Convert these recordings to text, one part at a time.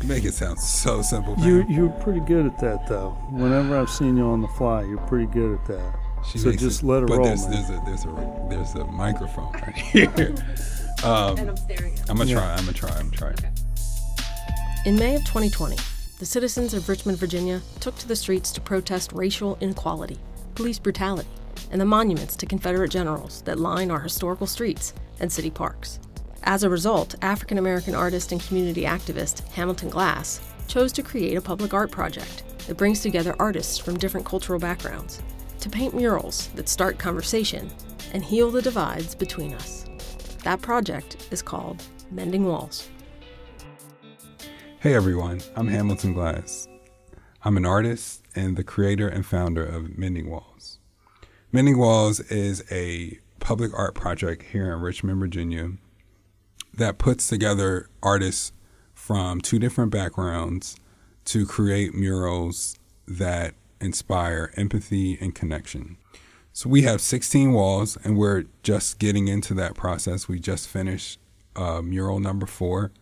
You make it sound so simple. Man. You you're pretty good at that though. Whenever I've seen you on the fly, you're pretty good at that. She so just it- let it but roll, there's, man. there's a there's a there's a microphone right here. Um, and I'm staring at I'm gonna Yeah. try. I'm gonna try. I'm gonna try. In May of 2020, the citizens of Richmond, Virginia took to the streets to protest racial inequality, police brutality, and the monuments to Confederate generals that line our historical streets and city parks. As a result, African American artist and community activist Hamilton Glass chose to create a public art project that brings together artists from different cultural backgrounds to paint murals that start conversation and heal the divides between us. That project is called Mending Walls. Hey everyone, I'm Hamilton Glass. I'm an artist and the creator and founder of Mending Walls. Mending Walls is a public art project here in Richmond, Virginia that puts together artists from two different backgrounds to create murals that inspire empathy and connection. So we have 16 walls and we're just getting into that process. We just finished uh, mural number four.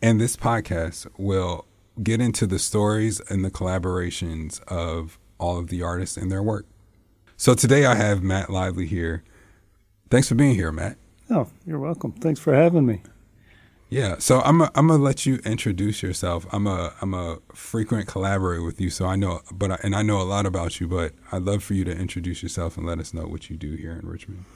And this podcast will get into the stories and the collaborations of all of the artists and their work. So today I have Matt Lively here. Thanks for being here, Matt. Oh, you're welcome. Thanks for having me. Yeah, so I'm a, I'm gonna let you introduce yourself. I'm a I'm a frequent collaborator with you, so I know, but I, and I know a lot about you. But I'd love for you to introduce yourself and let us know what you do here in Richmond.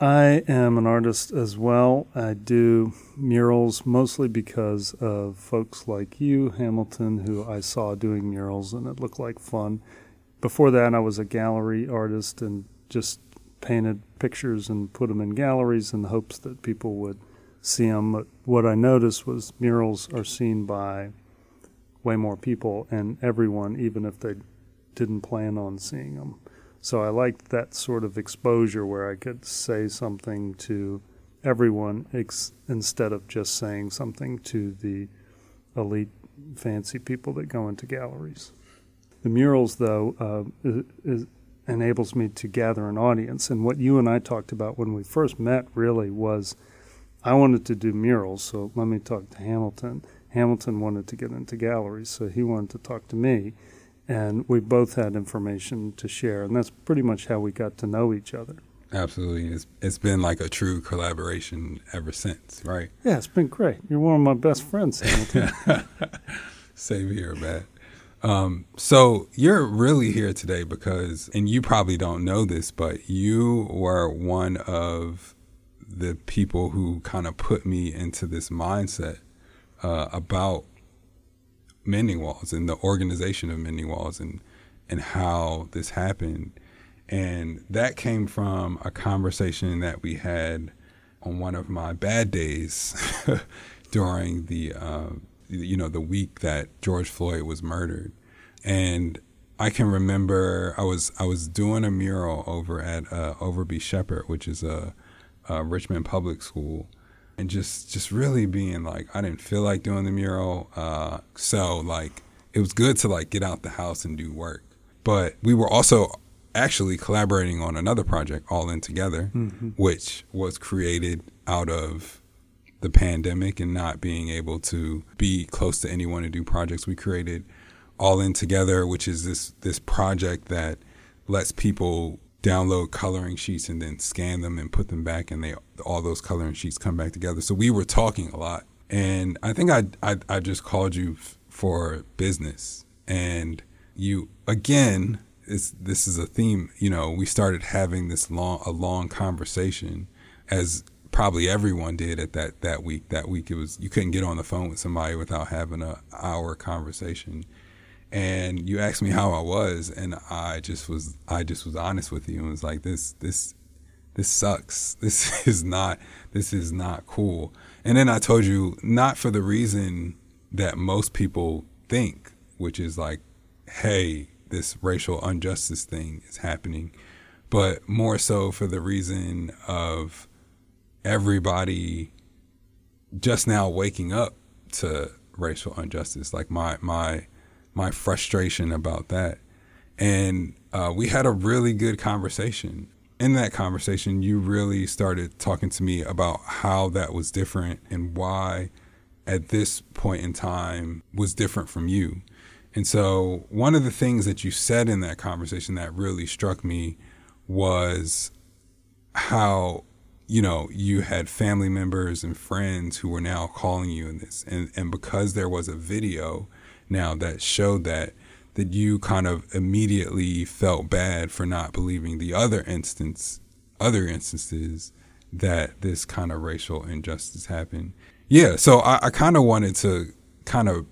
I am an artist as well. I do murals mostly because of folks like you, Hamilton, who I saw doing murals and it looked like fun. Before that, I was a gallery artist and just painted pictures and put them in galleries in the hopes that people would see them. But what I noticed was murals are seen by way more people and everyone, even if they didn't plan on seeing them. So I liked that sort of exposure where I could say something to everyone ex- instead of just saying something to the elite, fancy people that go into galleries. The murals, though, uh, is, enables me to gather an audience. And what you and I talked about when we first met really was I wanted to do murals, so let me talk to Hamilton. Hamilton wanted to get into galleries, so he wanted to talk to me and we both had information to share, and that's pretty much how we got to know each other. Absolutely, it's it's been like a true collaboration ever since, right? Yeah, it's been great. You're one of my best friends, Hamilton. Same here, Matt. Um, so you're really here today because, and you probably don't know this, but you were one of the people who kind of put me into this mindset uh, about mending walls and the organization of mending walls and and how this happened. And that came from a conversation that we had on one of my bad days during the uh, you know the week that George Floyd was murdered and I can remember I was I was doing a mural over at uh, Overby Sheppard which is a, a Richmond public school and just just really being like I didn't feel like doing the mural. Uh, so like it was good to like get out the house and do work. But we were also actually collaborating on another project all in together, which was created out of the pandemic and not being able to be close to anyone to do projects. We created all in together, which is this this project that lets people download coloring sheets and then scan them and put them back and they all those coloring sheets come back together so we were talking a lot and i think i i, I just called you for business and you again it's, this is a theme you know we started having this long a long conversation as probably everyone did at that that week that week it was you couldn't get on the phone with somebody without having a hour conversation and you asked me how I was, and I just was I just was honest with you and was like, this this this sucks. This is not this is not cool. And then I told you not for the reason that most people think, which is like, hey, this racial injustice thing is happening, but more so for the reason of everybody just now waking up to racial injustice. Like my my my frustration about that. And uh, we had a really good conversation. In that conversation, you really started talking to me about how that was different and why at this point in time was different from you. And so, one of the things that you said in that conversation that really struck me was how, you know, you had family members and friends who were now calling you in this. And, and because there was a video now that showed that, that you kind of immediately felt bad for not believing the other instance, other instances that this kind of racial injustice happened. Yeah, so I, I kind of wanted to kind of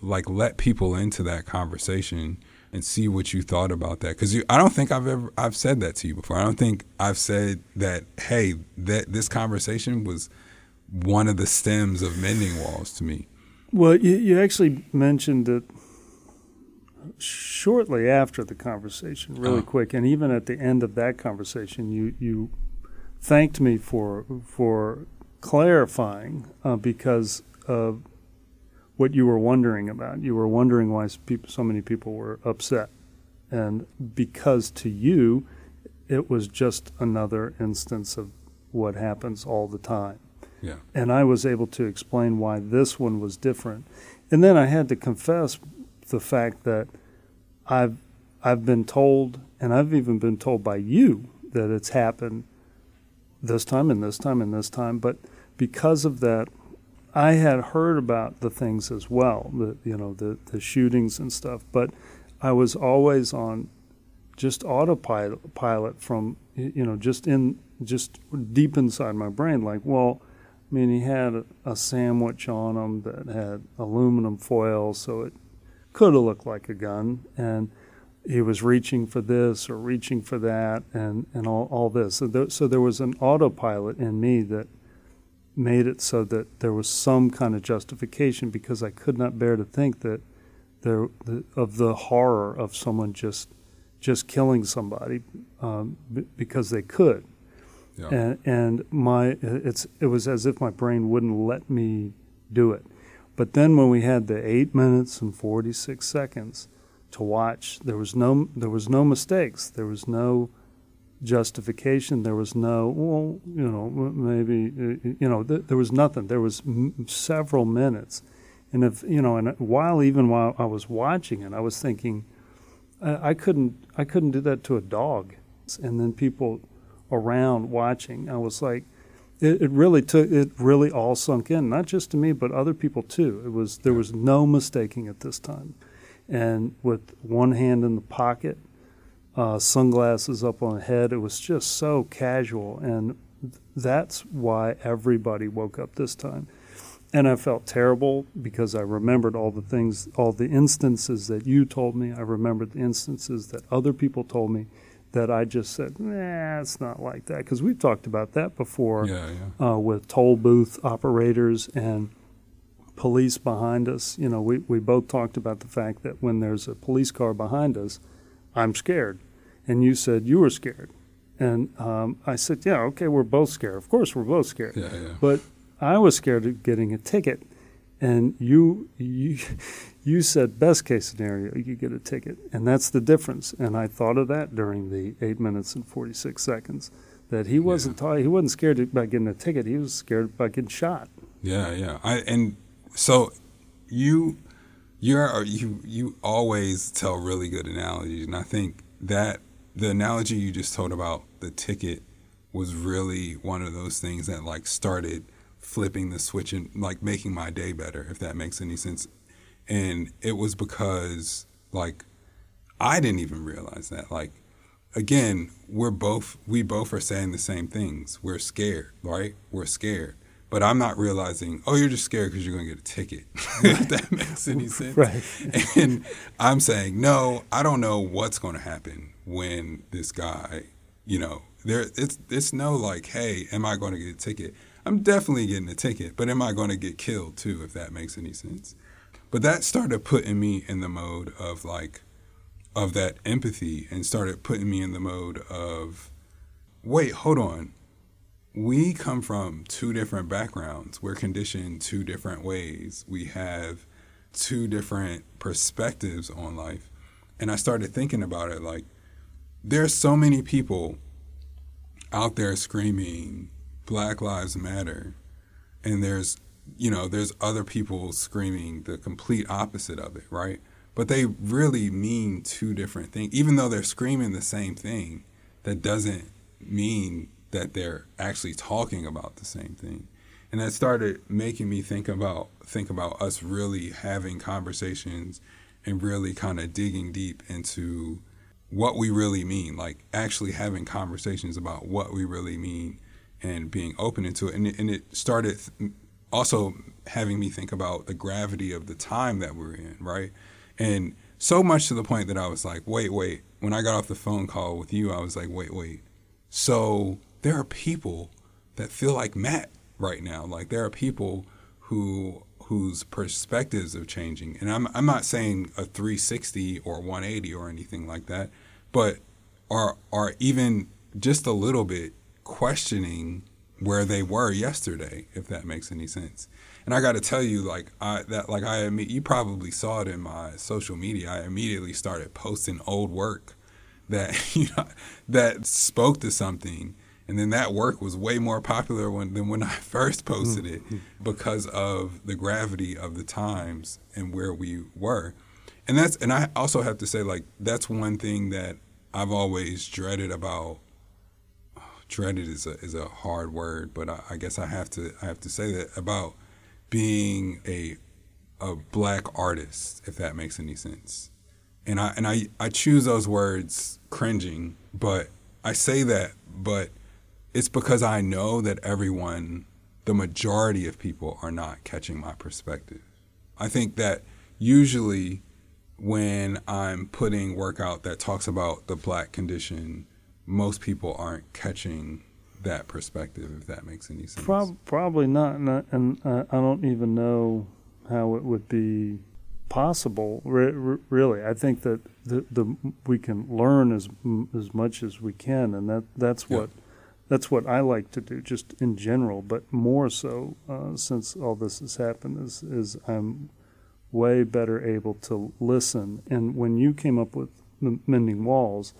like let people into that conversation and see what you thought about that because I don't think I've ever I've said that to you before. I don't think I've said that. Hey, that this conversation was one of the stems of mending walls to me. Well, you, you actually mentioned it shortly after the conversation, really Oh. quick, and even at the end of that conversation, you you thanked me for for clarifying uh, because of what you were wondering about. You were wondering why so many people were upset, and because to you, it was just another instance of what happens all the time Yeah, and I was able to explain why this one was different. And then I had to confess the fact that I've I've been told, and I've even been told by you that it's happened this time and this time and this time. But because of that, I had heard about the things as well, the you know the the shootings and stuff. But I was always on just autopilot pilot from you know just in just deep inside my brain like well I mean, he had a, sandwich on him that had aluminum foil, so it could have looked like a gun. And he was reaching for this or reaching for that, and, and all, all this. So so there was an autopilot in me that made it so that there was some kind of justification because I could not bear to think that there of the horror of someone just just killing somebody um, b- because they could yeah, and and my it's it was as if my brain wouldn't let me do it. But then when we had the eight minutes and forty six seconds to watch, there was no there was no mistakes. There was no justification. There was no well, you know, maybe uh, you know, th- there was nothing. There was m- several minutes, and if you know, and while even while I was watching it, I was thinking, I, couldn't I couldn't do that to a dog. And then people around watching. I was like, it, it really took it really all sunk in, not just to me, but other people too. It was there was no mistaking at this time, and with one hand in the pocket, uh, sunglasses up on head, it was just so casual, and that's why everybody woke up this time. And I felt terrible because I remembered all the things, all the instances that you told me. I remembered the instances that other people told me that I just said, nah, it's not like that. Because we've talked about that before yeah, yeah. uh, with toll booth operators and police behind us. You know, we, we both talked about the fact that when there's a police car behind us, I'm scared. And you said you were scared. And um, I said, yeah, okay, we're both scared. Of course, we're both scared. Yeah, yeah. But I was scared of getting a ticket. And you, you, you said best case scenario, you get a ticket, and that's the difference. And I thought of that during the eight minutes and forty six seconds. That he wasn't ta- he wasn't scared about getting a ticket. He was scared about getting shot. Yeah, yeah. I and so you you're you you always tell really good analogies, and I think that the analogy you just told about the ticket was really one of those things that like started flipping the switch and like making my day better, if that makes any sense. And it was because like I didn't even realize that. Like again, we're both we both are saying the same things. We're scared, right? We're scared. But I'm not realizing, oh, you're just scared because you're going to get a ticket. if that makes any sense. Right. And I'm saying, no, I don't know what's going to happen when this guy, you know, there it's it's no like, hey, am I going to get a ticket? I'm definitely getting a ticket, but am I going to get killed too? If that makes any sense. But that started putting me in the mode of like, of that empathy, and started putting me in the mode of, wait, hold on. We come from two different backgrounds. We're conditioned two different ways. We have two different perspectives on life. And I started thinking about it like, there's so many people out there screaming Black Lives Matter, and there's you know, there's other people screaming the complete opposite of it, right? But they really mean two different things. Even though they're screaming the same thing, that doesn't mean that they're actually talking about the same thing. And that started making me think about think about us really having conversations and really kind of digging deep into what we really mean, like actually having conversations about what we really mean and being open into it. And it, and it started also having me think about the gravity of the time that we're in, right? And so much to the point that I was like, wait, wait. When I got off the phone call with you, I was like, wait, wait. So there are people that feel like Matt right now. Like there are people who whose perspectives are changing. And I'm I'm not saying a 360 or 180 or anything like that, but are are even just a little bit questioning where they were yesterday, if that makes any sense. And I got to tell you, like I that like I you probably saw it in my social media. I immediately started posting old work that you know that spoke to something, and then that work was way more popular when, than when I first posted it mm-hmm. because of the gravity of the times and where we were. And that's and I also have to say like that's one thing that I've always dreaded about dreaded is a is a hard word, but I, I, guess I have to I have to say that about being a a black artist, if that makes any sense. And I and I, I choose those words cringing, but I say that, but it's because I know that everyone, the majority of people, are not catching my perspective. I think that usually when I'm putting work out that talks about the black condition most people aren't catching that perspective, if that makes any sense. Pro- probably not, and, and uh, I don't even know how it would be possible. Re- re- really, I think that the, the we can learn as as much as we can, and that that's what yeah. That's what I like to do, just in general. But more so uh, since all this has happened, is is I'm way better able to listen. And when you came up with mending walls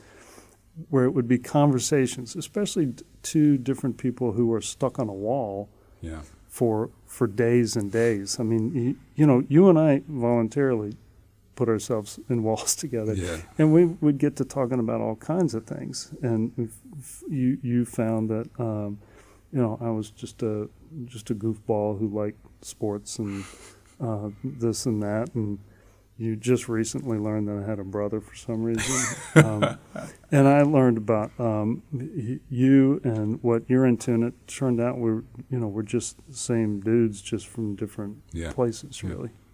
where it would be conversations, especially two different people who are stuck on a wall yeah. for for days and days. I mean, you, you, know, you and I voluntarily put ourselves in walls together, yeah. and we would get to talking about all kinds of things. And you you found that um, you know I was just a just a goofball who liked sports and uh, this and that and you just recently learned that I had a brother for some reason. um, and I learned about um, you and what you're into, and it turned out we're, you know, we're just the same dudes, just from different yeah. places, really. Yeah.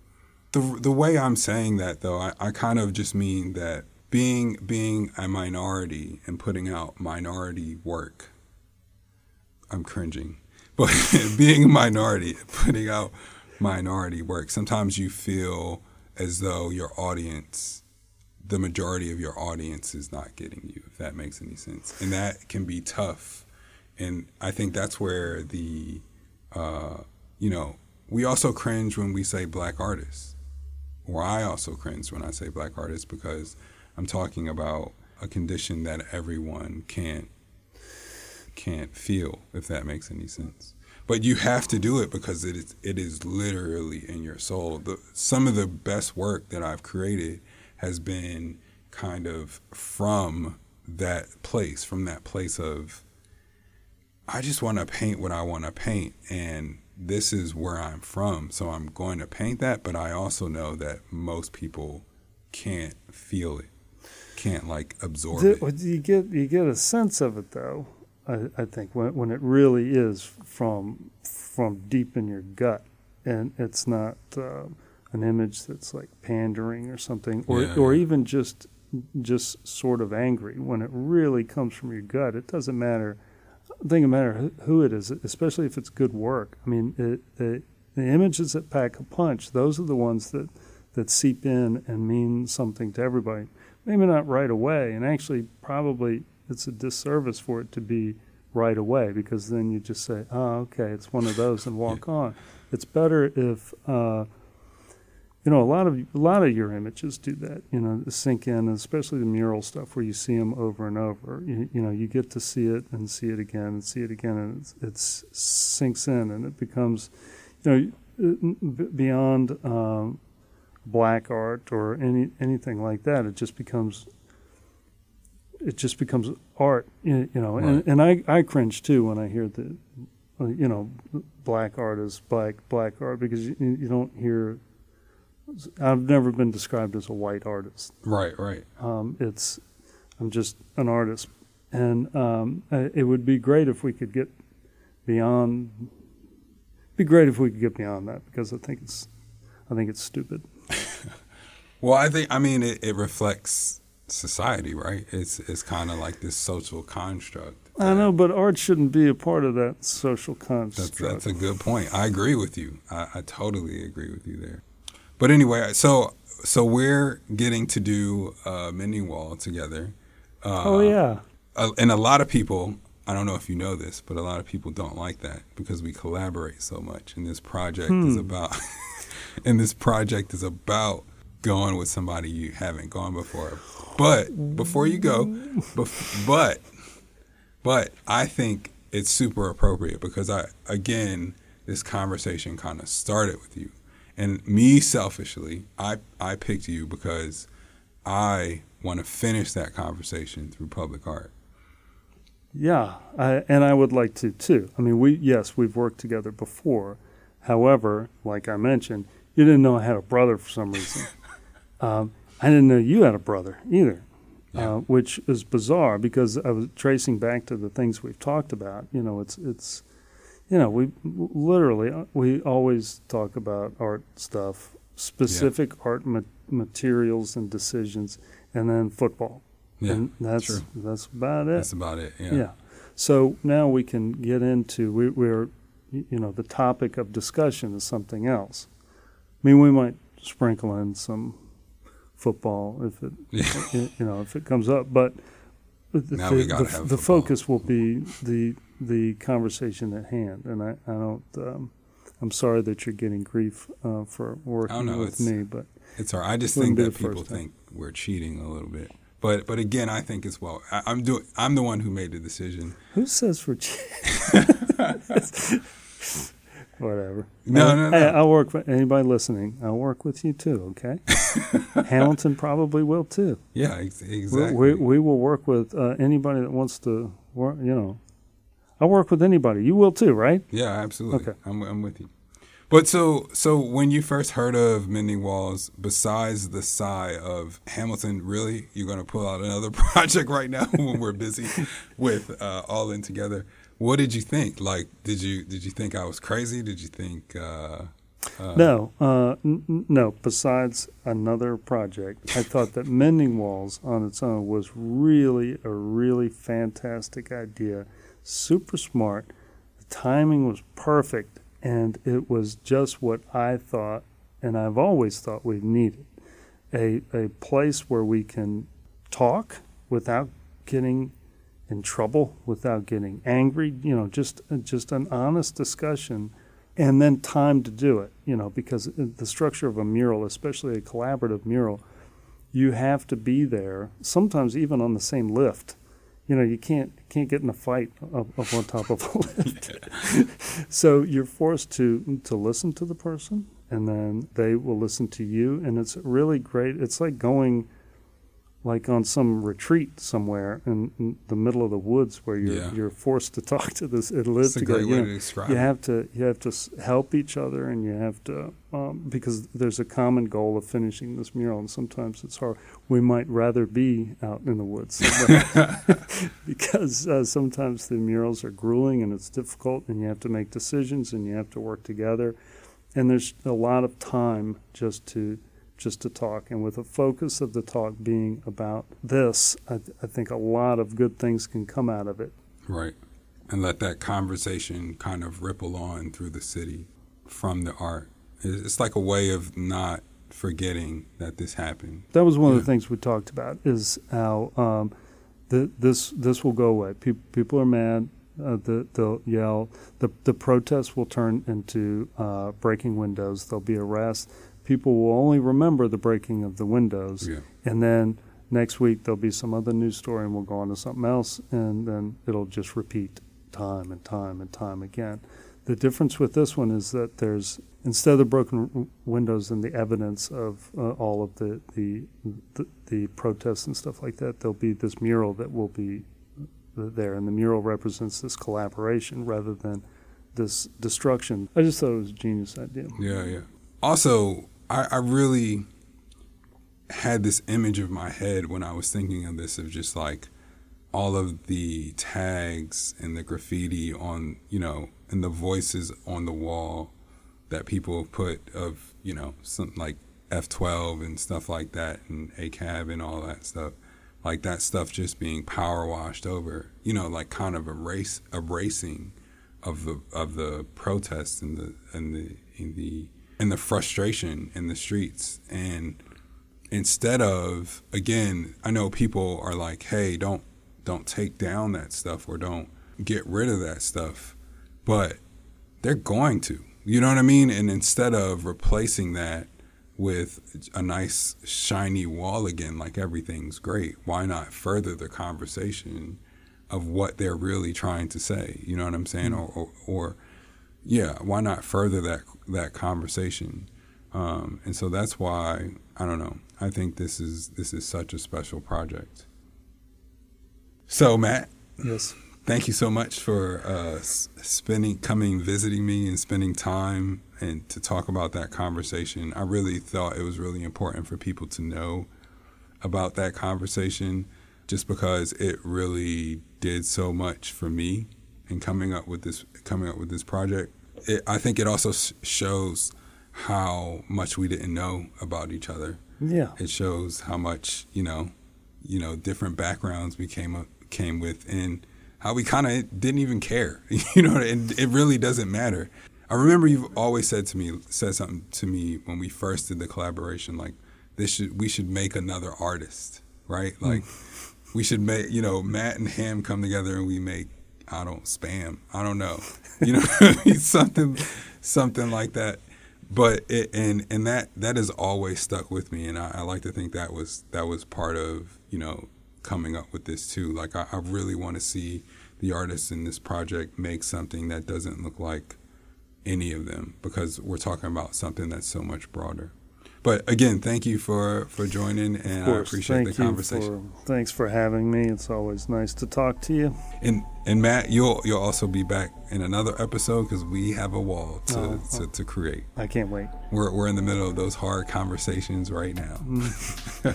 The, the way I'm saying that, though, I, I kind of just mean that being being a minority and putting out minority work, I'm cringing, but being a minority, putting out minority work, sometimes you feel – as though your audience, the majority of your audience is not getting you, if that makes any sense. And that can be tough. And I think that's where the, uh, you know, we also cringe when we say black artists, or I also cringe when I say black artists because I'm talking about a condition that everyone can't can't feel, if that makes any sense but you have to do it because it is it is literally in your soul. The, some of the best work that I've created has been kind of from that place, from that place of I just want to paint what I want to paint and this is where I'm from, so I'm going to paint that, but I also know that most people can't feel it. Can't like absorb the, it. You get you get a sense of it though I, I think when when it really is from from deep in your gut, and it's not uh, an image that's like pandering or something, or yeah, or even just just sort of angry. When it really comes from your gut, it doesn't matter. It doesn't matter who it is, especially if it's good work. I mean, it, it, the images that pack a punch, those are the ones that that seep in and mean something to everybody. Maybe not right away, and actually probably it's a disservice for it to be right away because then you just say, "Oh, okay, it's one of those," and walk on. It's better if uh, you know a lot of a lot of your images do that. You know, sink in, especially the mural stuff where you see them over and over. You, you know, you get to see it and see it again and see it again, and it sinks in and it becomes. You know, beyond um, black art or any anything like that. It just becomes it just becomes art, you know. And, Right. and I, I cringe too when I hear the, uh, you know, black art is black black art because you, you don't hear. I've never been described as a white artist. Right, right. Um, it's I'm just an artist, and um, it would be great if we could get beyond. Be great if we could get beyond that because I think it's, I think it's stupid. Well, I think I mean it, it reflects society, right? It's it's kind of like this social construct. I know, but art shouldn't be a part of that social That's construct. that's a good point. I agree with you. I, I totally agree with you there. But anyway, so so we're getting to do uh, Mending Wall together. Uh, oh yeah, and a lot of people i don't know if you know this but a lot of people don't like that because we collaborate so much. And this project is about and this project is about going with somebody you haven't gone before. But before you go bef- but but i think it's super appropriate because i again this conversation kind of started with you and me selfishly i i picked you because i want to finish that conversation through public art yeah, I, and I would like to too. I mean, we yes, we've worked together before. However, like I mentioned, you didn't know I had a brother for some reason. um, I didn't know you had a brother either, Yeah. uh, which is bizarre because I was tracing back to the things we've talked about. You know, it's it's, you know, we literally uh, we always talk about art stuff, specific art ma- materials and decisions, and then football. Yeah, and that's that's about it. That's about it. Yeah. Yeah. So now we can get into we, we're you know the topic of discussion is something else. I mean, we might sprinkle in some football if it Yeah. you know if it comes up, but the, the, the, have the focus will be the the conversation at hand, and I I don't. Um, I'm sorry that you're getting grief uh, for working Oh, no, with me, but It's all right. I just think that people think we're cheating a little bit. But but again, I think as well. I, I'm doing. I'm the one who made the decision. who says for Whatever. No, Hey, no, no. I'll work with anybody listening. I'll work with you too. Okay. Hamilton probably will too. Yeah, ex- We- exactly. We, we will work with uh, anybody that wants to work. You know, I'll work with anybody. You will too, right? yeah, absolutely. Okay. I'm I'm with you. But so so when you first heard of Mending Walls, besides the sigh of Hamilton, really, you're going to pull out another project right now when we're busy with uh, All In Together. What did you think? Like, did you did you think I was crazy? Did you think? Uh, uh, No, uh, n- n- no. Besides another project, I thought that mending walls on its own was really a really fantastic idea. Super smart. The timing was perfect, and it was just what I thought, and I've always thought we needed a a place where we can talk without getting in trouble, without getting angry. You know, just just an honest discussion and then time to do it, you know, because the structure of a mural, especially a collaborative mural, you have to be there, sometimes even on the same lift. You know, you can't can't get in a fight up, up on top of a lift. so you're forced to to listen to the person, and then they will listen to you, and it's really great. It's like going like on some retreat somewhere in, the middle of the woods where you're Yeah. you're forced to talk to this and live together. great you way know to describe you it. have to you have to help each other and you have to um, because there's a common goal of finishing this mural and sometimes it's hard we might rather be out in the woods because uh, sometimes the murals are grueling and it's difficult and you have to make decisions and you have to work together and there's a lot of time just to just to talk and with the focus of the talk being about this I, th- I think a lot of good things can come out of it Right. And let that conversation kind of ripple on through the city from the art. It's like a way of not forgetting that this happened. That was one of the things we talked about is how um, the, this this will go away. People people are mad. Uh, the, they'll yell. The the protests will turn into uh, breaking windows. There'll be arrests. People will only remember the breaking of the windows, Yeah. and then next week there'll be some other news story, and we'll go on to something else, and then it'll just repeat time and time and time again. The difference with this one is that there's instead of the broken w- windows and the evidence of uh, all of the, the, the the protests and stuff like that, there'll be this mural that will be there, and the mural represents this collaboration rather than this destruction. I just thought it was a genius idea. Yeah, yeah. Also, I, I really had this image of my head when I was thinking of this of just like all of the tags and the graffiti on, you know, and the voices on the wall that people put of, you know, something like F12 and stuff like that and ACAB and all that stuff. Like that stuff just being power washed over, you know, like kind of a erase erasing of the of the protests and the and the and the and the frustration in the streets. And instead of again i know people are like hey don't don't take down that stuff or don't get rid of that stuff but they're going to you know what i mean? And instead of replacing that with a nice shiny wall again like everything's great why not further the conversation of what they're really trying to say? You know what i'm saying? Mm-hmm. or, or, or yeah why not further that that conversation um, and so that's why I don't know. I think this is this is such a special project. So Matt, yes, thank you so much for uh, spending, coming, visiting me, and spending time and to talk about that conversation. I really thought it was really important for people to know about that conversation, just because it really did so much for me in coming up with this coming up with this project. It, I think it also shows how much we didn't know about each other. Yeah, it shows how much you know, you know, different backgrounds we came up came with, and how we kind of didn't even care. You know, and it really doesn't matter. I remember you've always said to me, said something to me when we first did the collaboration, like this should we should make another artist, right? Hmm. Like mm. we should make, you know, Matt and Ham come together and we make I don't spam, I don't know, you know, something something like that but it, and and that that has always stuck with me, and I, I, like to think that was that was part of you know coming up with this too. Like I, I really want to see the artists in this project make something that doesn't look like any of them because we're talking about something that's so much broader. But again, thank you for for joining, and I appreciate thank the conversation. For, thanks for having me. It's always nice to talk to you. And and Matt, you'll you'll also be back in another episode because we have a wall to, oh, to, to, create. I can't wait. We're we're in the middle of those hard conversations right now. Mm.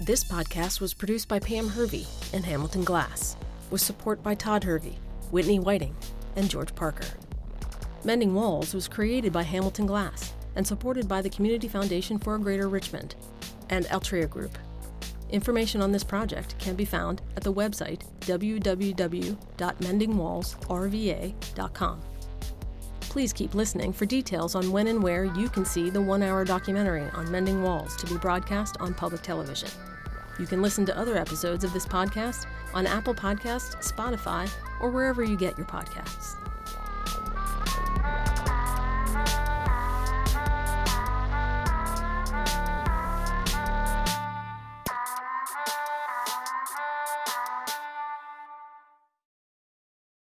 this podcast was produced by Pam Hervey and Hamilton Glass, with support by Todd Hervey, Whitney Whiting, and George Parker. Mending Walls was created by Hamilton Glass and supported by the Community Foundation for Greater Richmond and Altria Group. Information on this project can be found at the website www.mendingwallsrva.com. Please keep listening for details on when and where you can see the one hour documentary on mending walls to be broadcast on public television. You can listen to other episodes of this podcast on Apple Podcasts, Spotify, or wherever you get your podcasts.